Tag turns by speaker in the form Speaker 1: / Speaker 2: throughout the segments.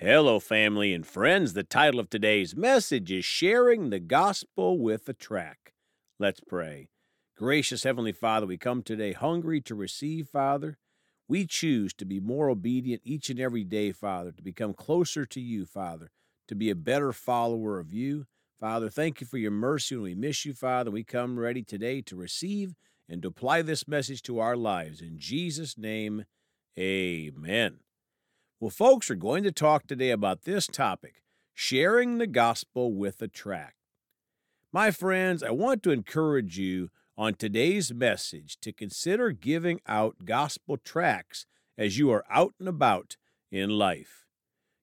Speaker 1: Hello, family and friends. The title of today's message is Sharing the Gospel with a Tract. Let's pray. Gracious Heavenly Father, we come today hungry to receive, Father. We choose to be more obedient each and every day, Father, to become closer to you, Father, to be a better follower of you. Father, thank you for your mercy and we miss you, Father. We come ready today to receive and to apply this message to our lives. In Jesus' name, amen. Well, folks, we're going to talk today about this topic sharing the gospel with a tract. My friends, I want to encourage you on today's message to consider giving out gospel tracts as you are out and about in life.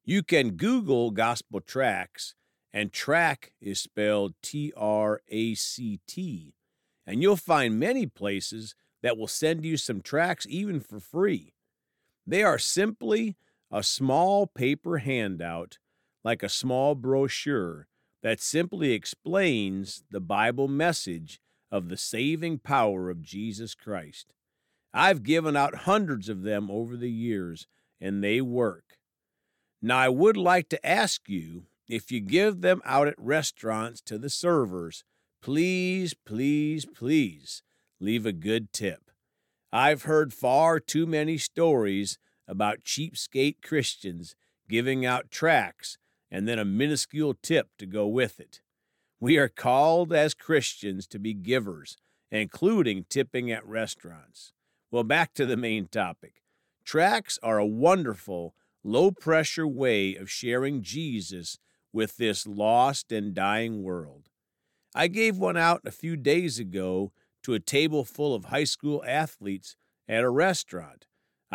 Speaker 1: You can Google gospel tracts, and tract is spelled T R A C T, and you'll find many places that will send you some tracts even for free. They are simply a small paper handout, like a small brochure, that simply explains the Bible message of the saving power of Jesus Christ. I've given out hundreds of them over the years, and they work. Now, I would like to ask you if you give them out at restaurants to the servers, please, please, please leave a good tip. I've heard far too many stories about cheapskate Christians giving out tracts and then a minuscule tip to go with it. We are called as Christians to be givers, including tipping at restaurants. Well, back to the main topic. Tracts are a wonderful, low pressure way of sharing Jesus with this lost and dying world. I gave one out a few days ago to a table full of high school athletes at a restaurant.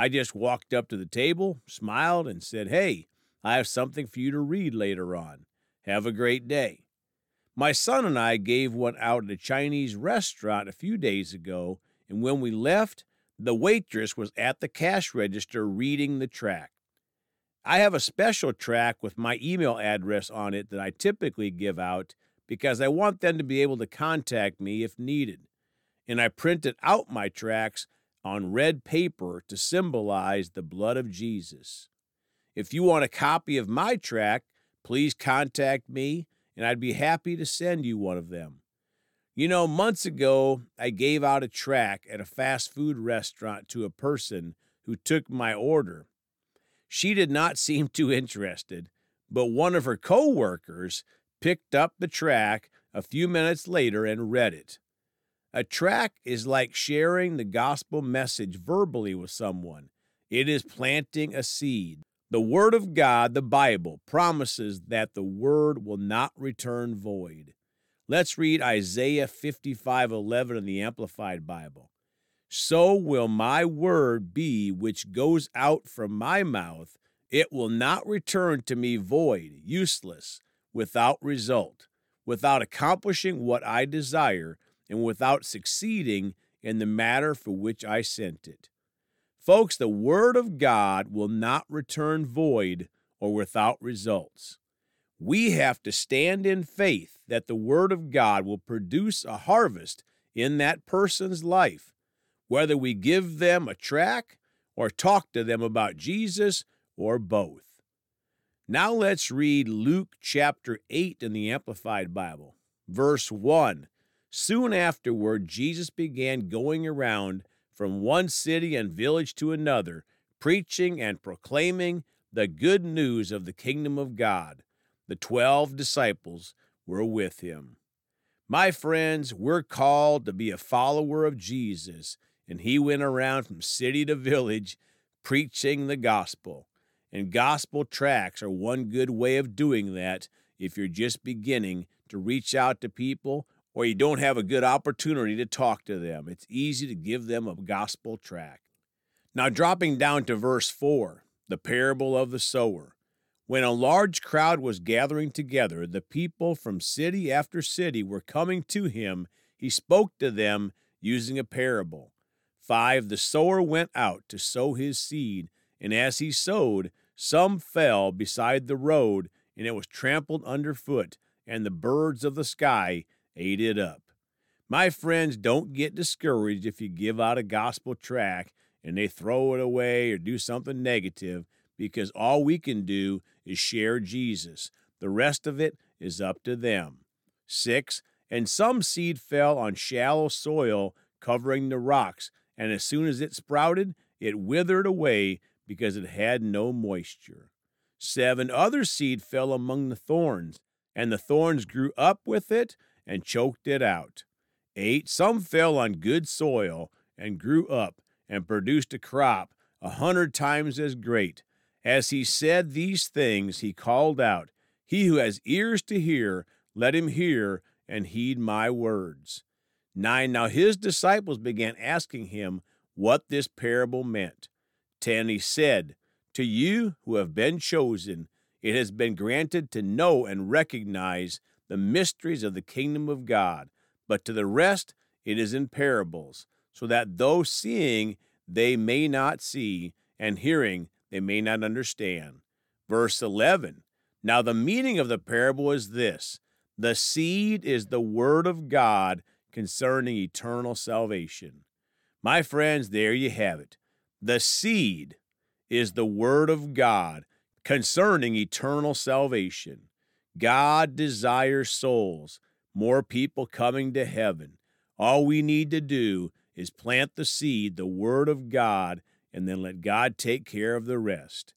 Speaker 1: I just walked up to the table, smiled, and said, Hey, I have something for you to read later on. Have a great day. My son and I gave one out at a Chinese restaurant a few days ago, and when we left, the waitress was at the cash register reading the tract. I have a special tract with my email address on it that I typically give out because I want them to be able to contact me if needed. And I printed out my tracts on red paper to symbolize the blood of Jesus. If you want a copy of my tract, please contact me and I'd be happy to send you one of them. You know, months ago, I gave out a tract at a fast food restaurant to a person who took my order. She did not seem too interested, but one of her coworkers picked up the tract a few minutes later and read it. A tract is like sharing the gospel message verbally with someone. It is planting a seed. The Word of God, the Bible, promises that the Word will not return void. Let's read Isaiah 55:11 in the Amplified Bible. So will my word be which goes out from my mouth. It will not return to me void, useless, without result, without accomplishing what I desire, and without succeeding in the matter for which I sent it. Folks, the Word of God will not return void or without results. We have to stand in faith that the Word of God will produce a harvest in that person's life, whether we give them a tract or talk to them about Jesus or both. Now let's read Luke chapter 8 in the Amplified Bible, verse 1 Soon afterward, Jesus began going around from one city and village to another, preaching and proclaiming the good news of the kingdom of God. The twelve disciples were with him. My friends, we're called to be a follower of Jesus, and he went around from city to village preaching the gospel. And gospel tracts are one good way of doing that if you're just beginning to reach out to people or you don't have a good opportunity to talk to them. It's easy to give them a gospel tract. Now, dropping down to verse 4, the parable of the sower. When a large crowd was gathering together, the people from city after city were coming to him. He spoke to them using a parable. 5. The sower went out to sow his seed, and as he sowed, some fell beside the road, and it was trampled underfoot, and the birds of the sky ate it up. My friends, don't get discouraged if you give out a gospel tract and they throw it away or do something negative because all we can do is share Jesus. The rest of it is up to them. 6. And some seed fell on shallow soil, covering the rocks, and as soon as it sprouted, it withered away because it had no moisture. 7. Other seed fell among the thorns, and the thorns grew up with it and choked it out. 8. Some fell on good soil and grew up and produced a crop a hundred times as great. As he said these things, he called out, He who has ears to hear, let him hear and heed my words. 9. Now his disciples began asking him what this parable meant. 10. He said, To you who have been chosen, it has been granted to know and recognize the mysteries of the kingdom of God, but to the rest it is in parables, so that though seeing they may not see, and hearing they may not understand. Verse 11 Now the meaning of the parable is this the seed is the word of God concerning eternal salvation. My friends, there you have it. The seed is the word of God concerning eternal salvation. God desires souls, more people coming to heaven. All we need to do is plant the seed, the Word of God, and then let God take care of the rest.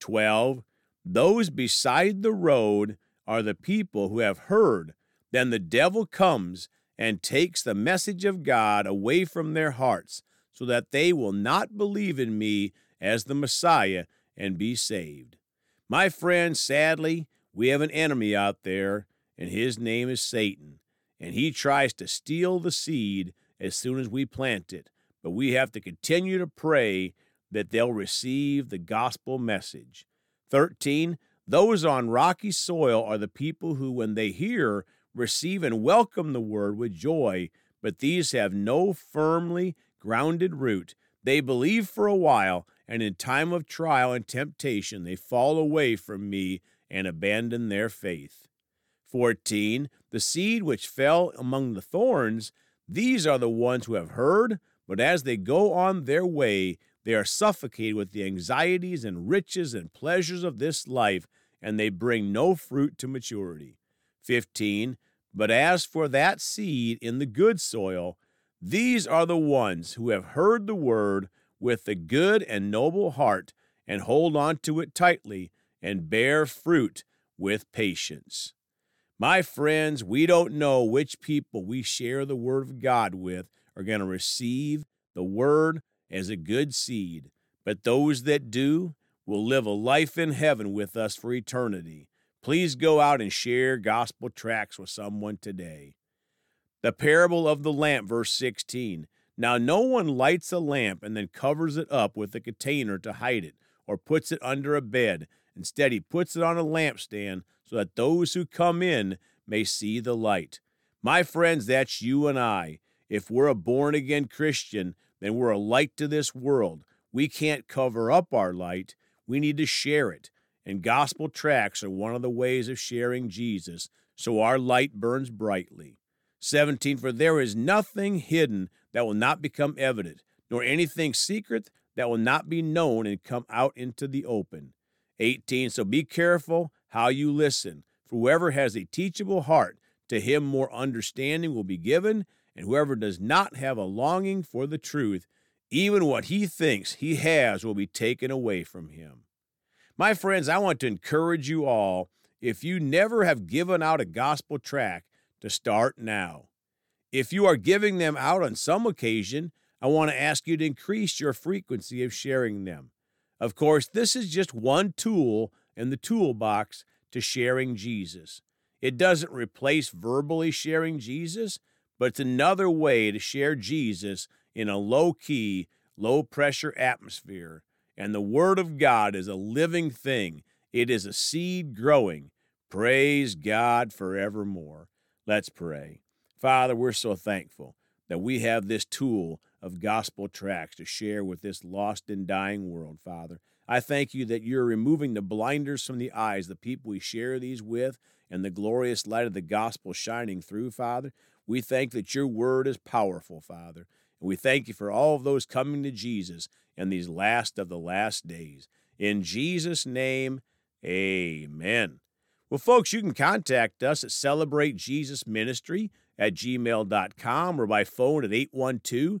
Speaker 1: 12. Those beside the road are the people who have heard. Then the devil comes and takes the message of God away from their hearts, so that they will not believe in me as the Messiah and be saved. My friends, sadly, we have an enemy out there, and his name is Satan, and he tries to steal the seed as soon as we plant it. But we have to continue to pray that they'll receive the gospel message. 13. Those on rocky soil are the people who, when they hear, receive and welcome the word with joy, but these have no firmly grounded root. They believe for a while, and in time of trial and temptation, they fall away from me and abandon their faith. 14. The seed which fell among the thorns, these are the ones who have heard, but as they go on their way, they are suffocated with the anxieties and riches and pleasures of this life, and they bring no fruit to maturity. 15. But as for that seed in the good soil, these are the ones who have heard the word with a good and noble heart, and hold on to it tightly, and bear fruit with patience. My friends, we don't know which people we share the Word of God with are going to receive the Word as a good seed, but those that do will live a life in heaven with us for eternity. Please go out and share gospel tracts with someone today. The parable of the lamp, verse 16. Now, no one lights a lamp and then covers it up with a container to hide it, or puts it under a bed. Instead, he puts it on a lampstand so that those who come in may see the light. My friends, that's you and I. If we're a born again Christian, then we're a light to this world. We can't cover up our light, we need to share it. And gospel tracts are one of the ways of sharing Jesus, so our light burns brightly. 17 For there is nothing hidden that will not become evident, nor anything secret that will not be known and come out into the open. 18 So be careful how you listen. For whoever has a teachable heart, to him more understanding will be given, and whoever does not have a longing for the truth, even what he thinks he has will be taken away from him. My friends, I want to encourage you all if you never have given out a gospel tract, to start now. If you are giving them out on some occasion, I want to ask you to increase your frequency of sharing them. Of course, this is just one tool in the toolbox to sharing Jesus. It doesn't replace verbally sharing Jesus, but it's another way to share Jesus in a low key, low pressure atmosphere. And the Word of God is a living thing, it is a seed growing. Praise God forevermore. Let's pray. Father, we're so thankful that we have this tool of gospel tracts to share with this lost and dying world, Father. I thank you that you're removing the blinders from the eyes, of the people we share these with, and the glorious light of the gospel shining through, Father. We thank that your word is powerful, Father. And we thank you for all of those coming to Jesus in these last of the last days. In Jesus' name, amen. Well, folks, you can contact us at celebratejesusministry at gmail.com or by phone at 812